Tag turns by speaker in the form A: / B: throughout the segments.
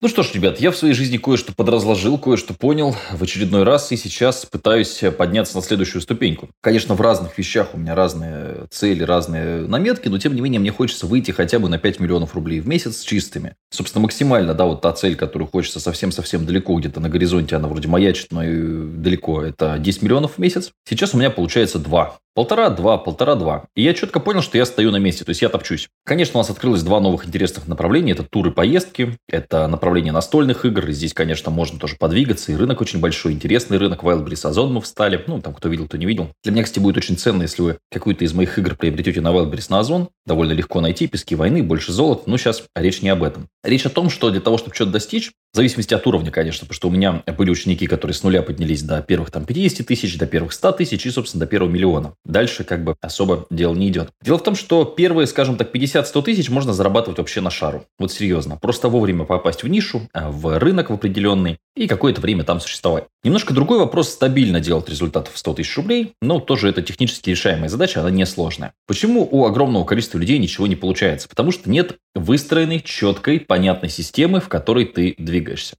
A: Ну что ж, ребят, я в своей жизни кое-что подразложил, кое-что понял в очередной раз и сейчас пытаюсь подняться на следующую ступеньку. Конечно, в разных вещах у меня разные цели, разные наметки, но тем не менее мне хочется выйти хотя бы на 5 миллионов рублей в месяц чистыми. Собственно, максимально, да, вот та цель, которую хочется совсем-совсем далеко, где-то на горизонте, она вроде маячит, но и далеко, это 10 миллионов в месяц. Сейчас у меня получается 2. Полтора-два, полтора-два. И я четко понял, что я стою на месте, то есть я топчусь. Конечно, у нас открылось два новых интересных направления. Это туры поездки, это направление настольных игр. И здесь, конечно, можно тоже подвигаться. И рынок очень большой, интересный рынок. Wildberries Озон мы встали. Ну, там, кто видел, кто не видел. Для меня, кстати, будет очень ценно, если вы какую-то из моих игр приобретете на Wildberries на Озон. Довольно легко найти. Пески войны, больше золота. Но сейчас речь не об этом. Речь о том, что для того, чтобы что-то достичь, в зависимости от уровня, конечно, потому что у меня были ученики, которые с нуля поднялись до первых там 50 тысяч, до первых 100 тысяч и, собственно, до первого миллиона. Дальше как бы особо дело не идет. Дело в том, что первые, скажем так, 50-100 тысяч можно зарабатывать вообще на шару. Вот серьезно. Просто вовремя попасть в нишу, а, в рынок в определенный и какое-то время там существовать. Немножко другой вопрос стабильно делать результатов в 100 тысяч рублей, но тоже это технически решаемая задача, она несложная. Почему у огромного количества людей ничего не получается? Потому что нет выстроенной, четкой, понятной системы, в которой ты двигаешься.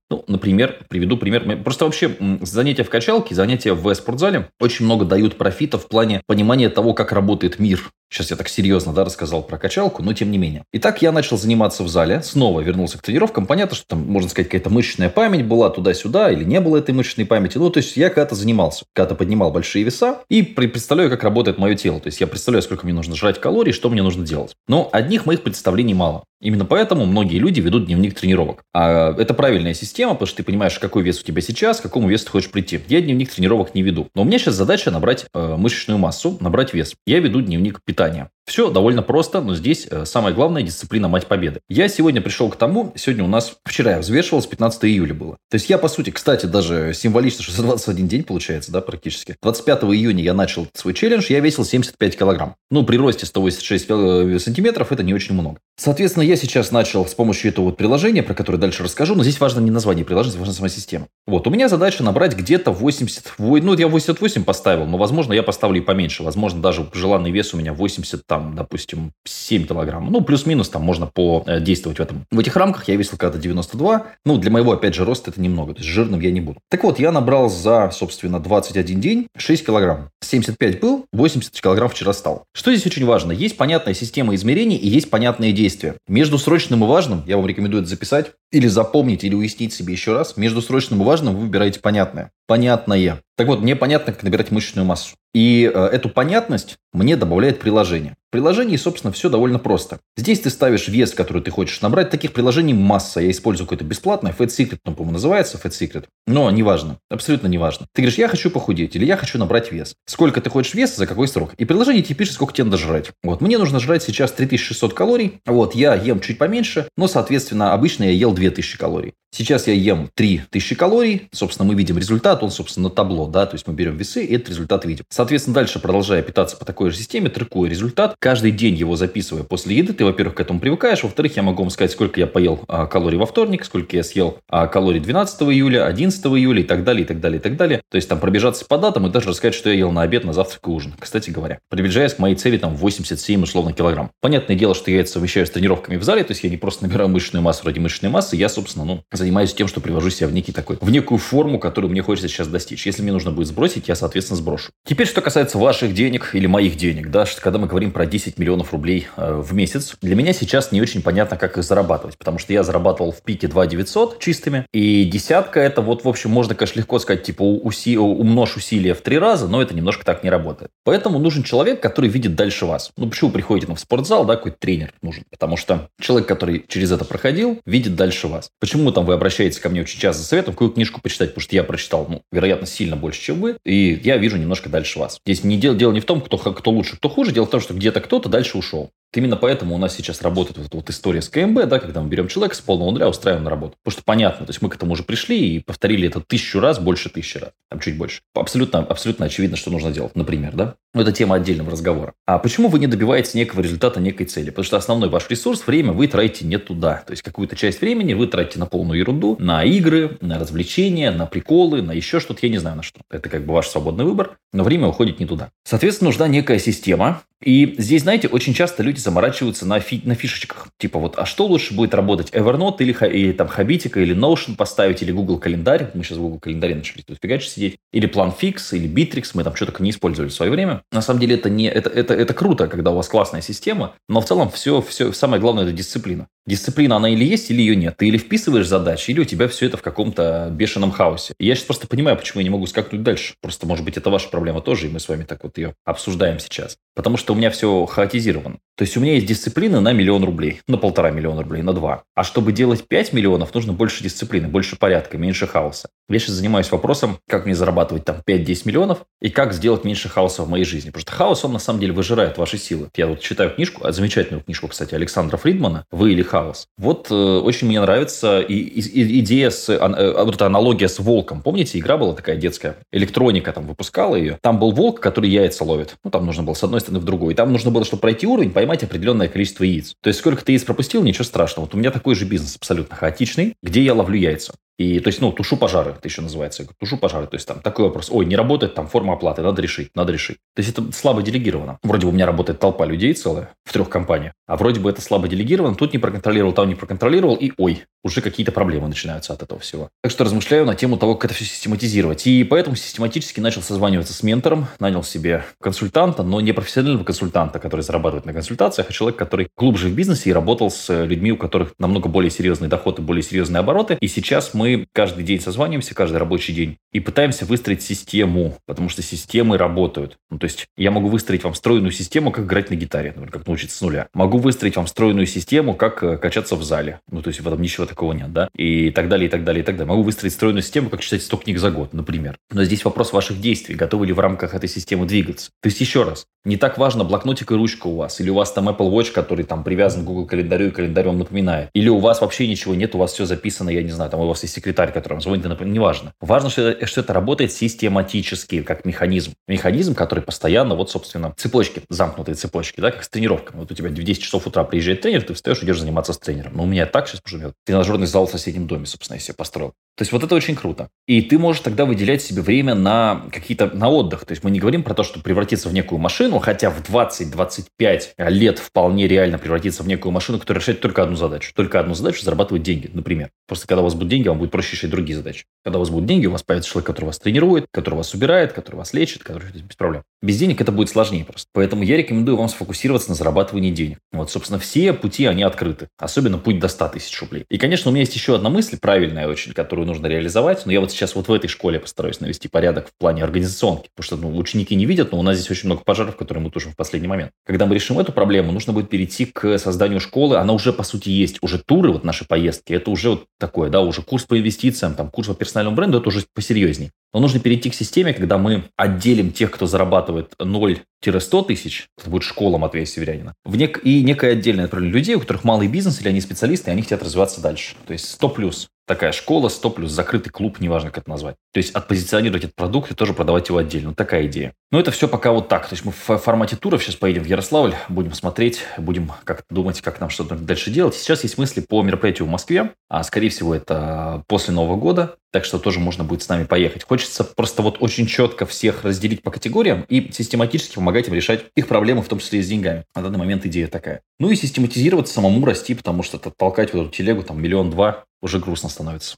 A: Ну, например, приведу пример. Просто вообще занятия в качалке, занятия в спортзале очень много дают профита в плане понимания того, как работает мир. Сейчас я так серьезно да, рассказал про качалку, но тем не менее. Итак, я начал заниматься в зале, снова вернулся к тренировкам. Понятно, что там, можно сказать, какая-то мышечная память была туда-сюда, или не было этой мышечной памяти. Ну, то есть я когда-то занимался, когда-то поднимал большие веса и представляю, как работает мое тело. То есть я представляю, сколько мне нужно жрать калорий, что мне нужно делать. Но одних моих представлений мало. Именно поэтому многие люди ведут дневник тренировок. А это правильная система, потому что ты понимаешь, какой вес у тебя сейчас, к какому весу ты хочешь прийти. Я дневник тренировок не веду. Но у меня сейчас задача набрать э, мышечную массу, набрать вес. Я веду дневник питания питания. Все довольно просто, но здесь э, самая главная дисциплина мать победы. Я сегодня пришел к тому, сегодня у нас, вчера я взвешивал, с 15 июля было. То есть я, по сути, кстати, даже символично, что за 21 день получается, да, практически. 25 июня я начал свой челлендж, я весил 75 килограмм. Ну, при росте 186 э, сантиметров это не очень много. Соответственно, я сейчас начал с помощью этого вот приложения, про которое дальше расскажу, но здесь важно не название приложения, важна сама система. Вот, у меня задача набрать где-то 80, ну, я 88 поставил, но, возможно, я поставлю и поменьше. Возможно, даже желанный вес у меня 80, там, допустим, 7 килограмм. Ну, плюс-минус, там, можно подействовать в этом. В этих рамках я весил когда-то 92. Ну, для моего, опять же, роста это немного. То есть, жирным я не буду. Так вот, я набрал за, собственно, 21 день 6 килограмм. 75 был, 80 килограмм вчера стал. Что здесь очень важно? Есть понятная система измерений и есть понятные действия. Между срочным и важным, я вам рекомендую это записать, или запомнить, или уяснить себе еще раз, между срочным и важным вы выбираете понятное. Понятное. Так вот, мне понятно, как набирать мышечную массу. И э, эту понятность мне добавляет приложение. В приложении, собственно, все довольно просто. Здесь ты ставишь вес, который ты хочешь набрать. Таких приложений масса. Я использую какое-то бесплатное. Fat Secret, ну, по-моему, называется Fat Secret. Но неважно. Абсолютно неважно. Ты говоришь, я хочу похудеть или я хочу набрать вес. Сколько ты хочешь веса, за какой срок. И приложение тебе пишет, сколько тебе надо жрать. Вот, мне нужно жрать сейчас 3600 калорий. Вот, я ем чуть поменьше, но, соответственно, обычно я ел 2000 калорий. Сейчас я ем 3000 калорий. Собственно, мы видим результат. Он, собственно, на табло, да. То есть мы берем весы и этот результат видим. Соответственно, дальше продолжая питаться по такой же системе, трекую результат. Каждый день его записывая после еды, ты, во-первых, к этому привыкаешь. Во-вторых, я могу вам сказать, сколько я поел а, калорий во вторник, сколько я съел а, калорий 12 июля, 11 июля и так далее, и так далее, и так далее. То есть там пробежаться по датам и даже рассказать, что я ел на обед, на завтрак и ужин. Кстати говоря, приближаясь к моей цели там 87 условно килограмм. Понятное дело, что я это совмещаю с тренировками в зале, то есть я не просто набираю мышечную массу ради мышечной массы, я, собственно, ну, занимаюсь тем, что привожу себя в некий такой, в некую форму, которую мне хочется сейчас достичь. Если мне нужно будет сбросить, я, соответственно, сброшу. Теперь, что касается ваших денег или моих денег, да, когда мы говорим про 10 миллионов рублей э, в месяц, для меня сейчас не очень понятно, как их зарабатывать, потому что я зарабатывал в пике 2 900 чистыми, и десятка это вот, в общем, можно, конечно, легко сказать, типа, уси, умножь усилия в три раза, но это немножко так не работает. Поэтому нужен человек, который видит дальше вас. Ну, почему приходите ну, в спортзал, да, какой-то тренер нужен? Потому что человек, который через это проходил, видит дальше вас. Почему там вы обращаетесь ко мне очень часто за советом, какую книжку почитать, потому что я прочитал, ну, вероятно, сильно больше, чем вы, и я вижу немножко дальше вас. Здесь не дело, дело не в том, кто, кто лучше, кто хуже, дело в том, что где-то кто-то дальше ушел. Именно поэтому у нас сейчас работает вот, вот история с КМБ, да, когда мы берем человека с полного нуля, устраиваем на работу. Потому что понятно, то есть мы к этому уже пришли и повторили это тысячу раз, больше тысячи раз, там чуть больше. Абсолютно, абсолютно очевидно, что нужно делать, например, да. Но это тема отдельного разговора. А почему вы не добиваетесь некого результата, некой цели? Потому что основной ваш ресурс, время вы тратите не туда. То есть какую-то часть времени вы тратите на полную ерунду, на игры, на развлечения, на приколы, на еще что-то, я не знаю на что. Это как бы ваш свободный выбор, но время уходит не туда. Соответственно, нужна некая система, И здесь, знаете, очень часто люди заморачиваются на, фи на фишечках. Типа вот, а что лучше будет работать, Evernote или, или там Хабитика, или Notion поставить, или Google календарь. Мы сейчас в Google календаре начали тут фигачить сидеть. Или PlanFix, или Bittrex. Мы там что-то не использовали в свое время. На самом деле это, не, это, это, это круто, когда у вас классная система, но в целом все, все, самое главное – это дисциплина. Дисциплина, она или есть, или ее нет. Ты или вписываешь задачи, или у тебя все это в каком-то бешеном хаосе. И я сейчас просто понимаю, почему я не могу скакнуть дальше. Просто, может быть, это ваша проблема тоже, и мы с вами так вот ее обсуждаем сейчас. Потому что у меня все хаотизировано. То есть у меня есть дисциплина на миллион рублей, на полтора миллиона рублей, на два. А чтобы делать 5 миллионов, нужно больше дисциплины, больше порядка, меньше хаоса. Я сейчас занимаюсь вопросом, как мне зарабатывать там 5-10 миллионов и как сделать меньше хаоса в моей жизни. Потому что хаос, он на самом деле выжирает ваши силы. Я вот читаю книжку, а замечательную книжку, кстати, Александра Фридмана «Вы или хаос». Вот э, очень мне нравится и, и, идея с, э, вот эта аналогия с волком. Помните, игра была такая детская? Электроника там выпускала ее. Там был волк, который яйца ловит. Ну, там нужно было с одной стороны в другой. И там нужно было, чтобы пройти уровень, поймать определенное количество яиц. То есть, сколько ты яиц пропустил, ничего страшного. Вот у меня такой же бизнес абсолютно хаотичный, где я ловлю яйца. И, то есть, ну, тушу пожары, это еще называется. тушу пожары. То есть, там такой вопрос. Ой, не работает там форма оплаты, надо решить, надо решить. То есть, это слабо делегировано. Вроде бы у меня работает толпа людей целая в трех компаниях, а вроде бы это слабо делегировано. Тут не проконтролировал, там не проконтролировал, и ой, уже какие-то проблемы начинаются от этого всего. Так что размышляю на тему того, как это все систематизировать. И поэтому систематически начал созваниваться с ментором, нанял себе консультанта, но не профессионального консультанта, который зарабатывает на консультациях, а человек, который глубже в бизнесе и работал с людьми, у которых намного более серьезный доход и более серьезные обороты. И сейчас мы каждый день созваниваемся, каждый рабочий день, и пытаемся выстроить систему, потому что системы работают. Ну, то есть я могу выстроить вам стройную систему, как играть на гитаре, например, как научиться с нуля. Могу выстроить вам стройную систему, как э, качаться в зале. Ну, то есть в этом ничего такого нет, да? И так далее, и так далее, и так далее. Могу выстроить стройную систему, как читать 100 книг за год, например. Но здесь вопрос ваших действий. Готовы ли в рамках этой системы двигаться? То есть еще раз, не так важно, блокнотик и ручка у вас, или у вас там Apple Watch, который там привязан к Google календарю, и календарь вам напоминает. Или у вас вообще ничего нет, у вас все записано, я не знаю, там у вас есть секретарь, который вам звонит, напоминает. Неважно. Важно, что это, что это работает систематически, как механизм. Механизм, который постоянно, вот, собственно, цепочки, замкнутые цепочки, да, как с тренировками. Вот у тебя в 10 часов утра приезжает тренер, ты встаешь, идешь заниматься с тренером. Но у меня так сейчас уже тренажерный зал в соседнем доме, собственно, я себе построил. То есть вот это очень круто. И ты можешь тогда выделять себе время на какие-то, на отдых. То есть мы не говорим про то, что превратиться в некую машину, хотя в 20-25 лет вполне реально превратиться в некую машину, которая решает только одну задачу. Только одну задачу – зарабатывать деньги, например. Просто когда у вас будут деньги, вам будет проще решать другие задачи. Когда у вас будут деньги, у вас появится человек, который вас тренирует, который вас убирает, который вас лечит, который без проблем. Без денег это будет сложнее просто. Поэтому я рекомендую вам сфокусироваться на зарабатывании денег. Вот, собственно, все пути, они открыты. Особенно путь до 100 тысяч рублей. И, конечно, у меня есть еще одна мысль, правильная очень, которую нужно реализовать. Но я вот сейчас вот в этой школе постараюсь навести порядок в плане организационки. Потому что ну, ученики не видят, но у нас здесь очень много пожаров, которые мы тушим в последний момент. Когда мы решим эту проблему, нужно будет перейти к созданию школы. Она уже, по сути, есть. Уже туры, вот наши поездки, это уже вот такое, да, уже курс по инвестициям, там, курс по персональному бренду, это уже посерьезнее. Но нужно перейти к системе, когда мы отделим тех, кто зарабатывает 0-100 тысяч, это будет школа Матвея Северянина, в нек- и некое отдельное направление людей, у которых малый бизнес или они специалисты, и они хотят развиваться дальше. То есть 100 плюс такая школа, 100 плюс закрытый клуб, неважно, как это назвать. То есть отпозиционировать этот продукт и тоже продавать его отдельно. Такая идея. Но это все пока вот так. То есть мы в формате туров сейчас поедем в Ярославль, будем смотреть, будем как думать, как нам что-то дальше делать. Сейчас есть мысли по мероприятию в Москве. А, скорее всего, это после Нового года. Так что тоже можно будет с нами поехать. Хочется просто вот очень четко всех разделить по категориям и систематически помогать им решать их проблемы, в том числе и с деньгами. На данный момент идея такая. Ну и систематизироваться, самому расти, потому что толкать вот эту телегу там миллион-два уже грустно становится.